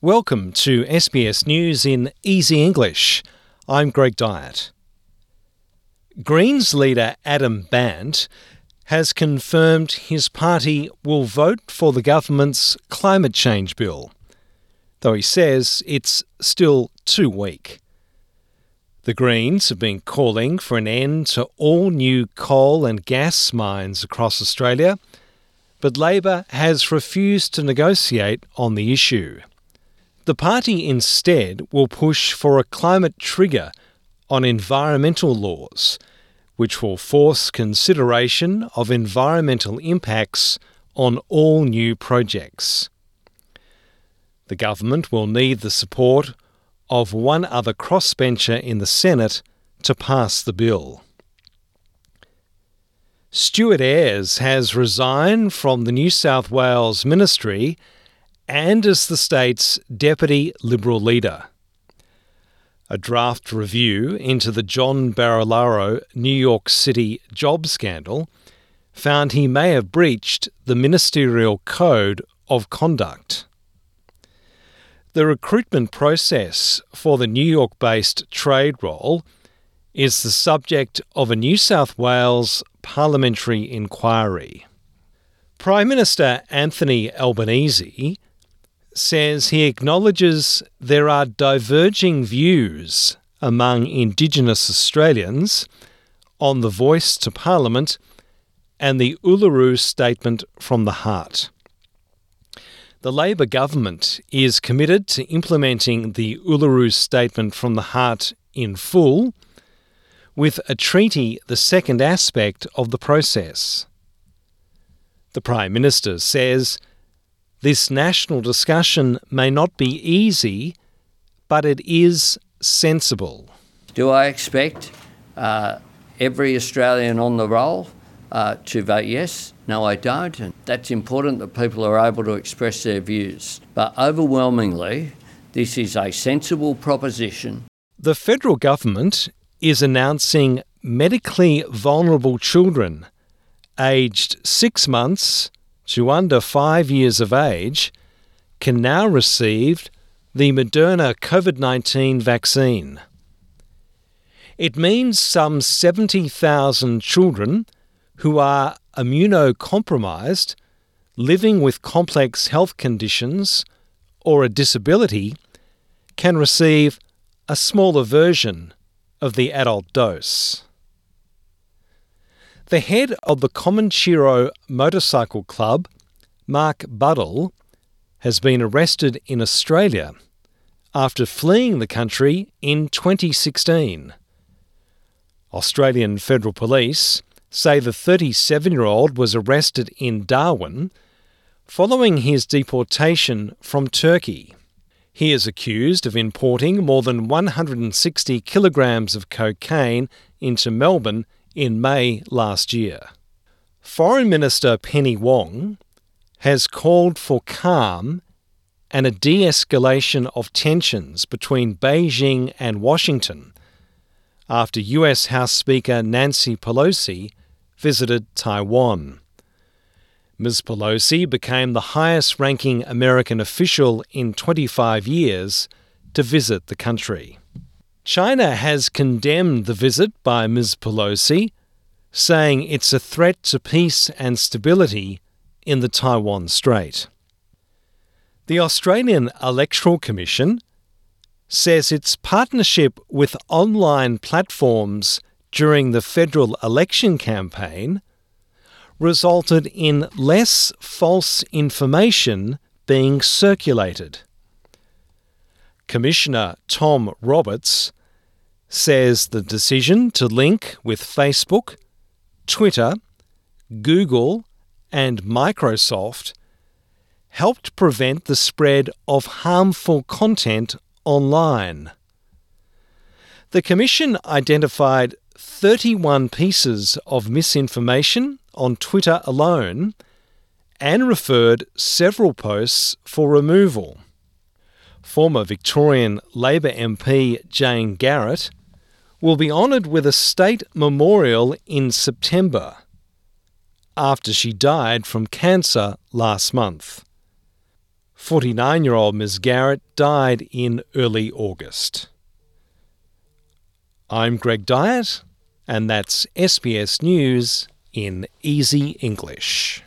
Welcome to SBS News in Easy English. I'm Greg Dyett. Greens leader Adam Bandt has confirmed his party will vote for the government's climate change bill, though he says it's still too weak. The Greens have been calling for an end to all new coal and gas mines across Australia, but Labor has refused to negotiate on the issue. The party instead will push for a climate trigger on environmental laws, which will force consideration of environmental impacts on all new projects. The government will need the support of one other crossbencher in the Senate to pass the bill. Stuart Ayres has resigned from the New South Wales Ministry and as the state's Deputy Liberal leader. A draft review into the John Barilaro New York City job scandal found he may have breached the Ministerial Code of Conduct. The recruitment process for the New York based trade role is the subject of a New South Wales parliamentary inquiry. Prime Minister Anthony Albanese says he acknowledges there are diverging views among Indigenous Australians on the voice to Parliament and the Uluru Statement from the Heart. The Labor government is committed to implementing the Uluru Statement from the Heart in full, with a treaty the second aspect of the process. The Prime Minister says this national discussion may not be easy, but it is sensible. Do I expect uh, every Australian on the roll uh, to vote yes? No, I don't. And that's important that people are able to express their views. But overwhelmingly, this is a sensible proposition. The federal government is announcing medically vulnerable children aged six months to under five years of age can now receive the Moderna COVID 19 vaccine. It means some 70,000 children who are immunocompromised, living with complex health conditions, or a disability can receive a smaller version of the adult dose. The head of the Comanchero Motorcycle Club, Mark Buddle, has been arrested in Australia after fleeing the country in 2016. Australian Federal Police say the 37 year old was arrested in Darwin following his deportation from Turkey. He is accused of importing more than 160 kilograms of cocaine into Melbourne in May last year. Foreign Minister Penny Wong has called for calm and a de escalation of tensions between Beijing and Washington after US House Speaker Nancy Pelosi visited Taiwan. Ms. Pelosi became the highest ranking American official in 25 years to visit the country. China has condemned the visit by Ms. Pelosi, saying it's a threat to peace and stability in the Taiwan Strait. The Australian Electoral Commission says its partnership with online platforms during the federal election campaign resulted in less false information being circulated. Commissioner Tom Rogers says the decision to link with Facebook, Twitter, Google, and Microsoft helped prevent the spread of harmful content online. The Commission identified 31 pieces of misinformation on Twitter alone and referred several posts for removal. Former Victorian Labor MP Jane Garrett will be honoured with a state memorial in September after she died from cancer last month. 49 year old Ms. Garrett died in early August. I'm Greg Dyett, and that's SBS News in Easy English.